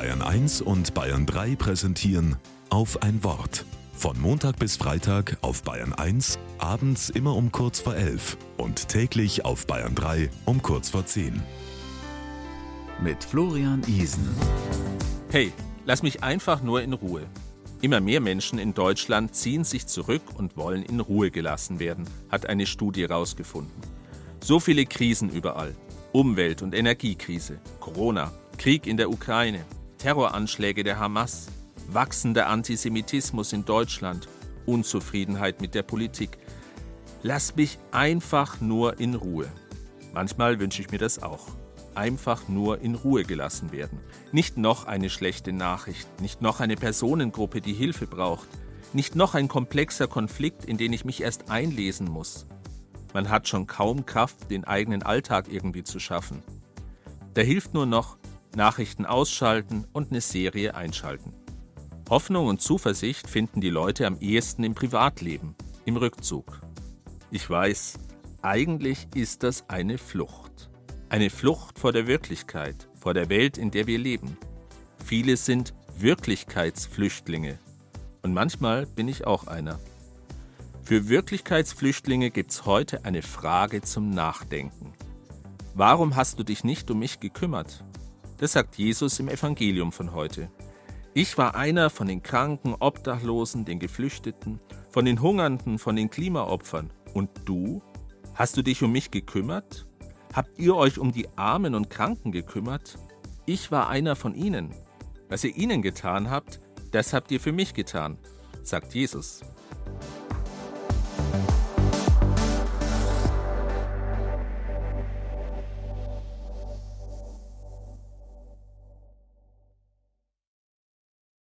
Bayern 1 und Bayern 3 präsentieren auf ein Wort. Von Montag bis Freitag auf Bayern 1, abends immer um kurz vor 11 und täglich auf Bayern 3 um kurz vor 10. Mit Florian Isen. Hey, lass mich einfach nur in Ruhe. Immer mehr Menschen in Deutschland ziehen sich zurück und wollen in Ruhe gelassen werden, hat eine Studie herausgefunden. So viele Krisen überall. Umwelt- und Energiekrise, Corona, Krieg in der Ukraine, Terroranschläge der Hamas, wachsender Antisemitismus in Deutschland, Unzufriedenheit mit der Politik. Lass mich einfach nur in Ruhe. Manchmal wünsche ich mir das auch. Einfach nur in Ruhe gelassen werden. Nicht noch eine schlechte Nachricht, nicht noch eine Personengruppe, die Hilfe braucht, nicht noch ein komplexer Konflikt, in den ich mich erst einlesen muss. Man hat schon kaum Kraft, den eigenen Alltag irgendwie zu schaffen. Da hilft nur noch Nachrichten ausschalten und eine Serie einschalten. Hoffnung und Zuversicht finden die Leute am ehesten im Privatleben, im Rückzug. Ich weiß, eigentlich ist das eine Flucht. Eine Flucht vor der Wirklichkeit, vor der Welt, in der wir leben. Viele sind Wirklichkeitsflüchtlinge. Und manchmal bin ich auch einer. Für Wirklichkeitsflüchtlinge gibt es heute eine Frage zum Nachdenken. Warum hast du dich nicht um mich gekümmert? Das sagt Jesus im Evangelium von heute. Ich war einer von den Kranken, Obdachlosen, den Geflüchteten, von den Hungernden, von den Klimaopfern. Und du? Hast du dich um mich gekümmert? Habt ihr euch um die Armen und Kranken gekümmert? Ich war einer von ihnen. Was ihr ihnen getan habt, das habt ihr für mich getan, sagt Jesus.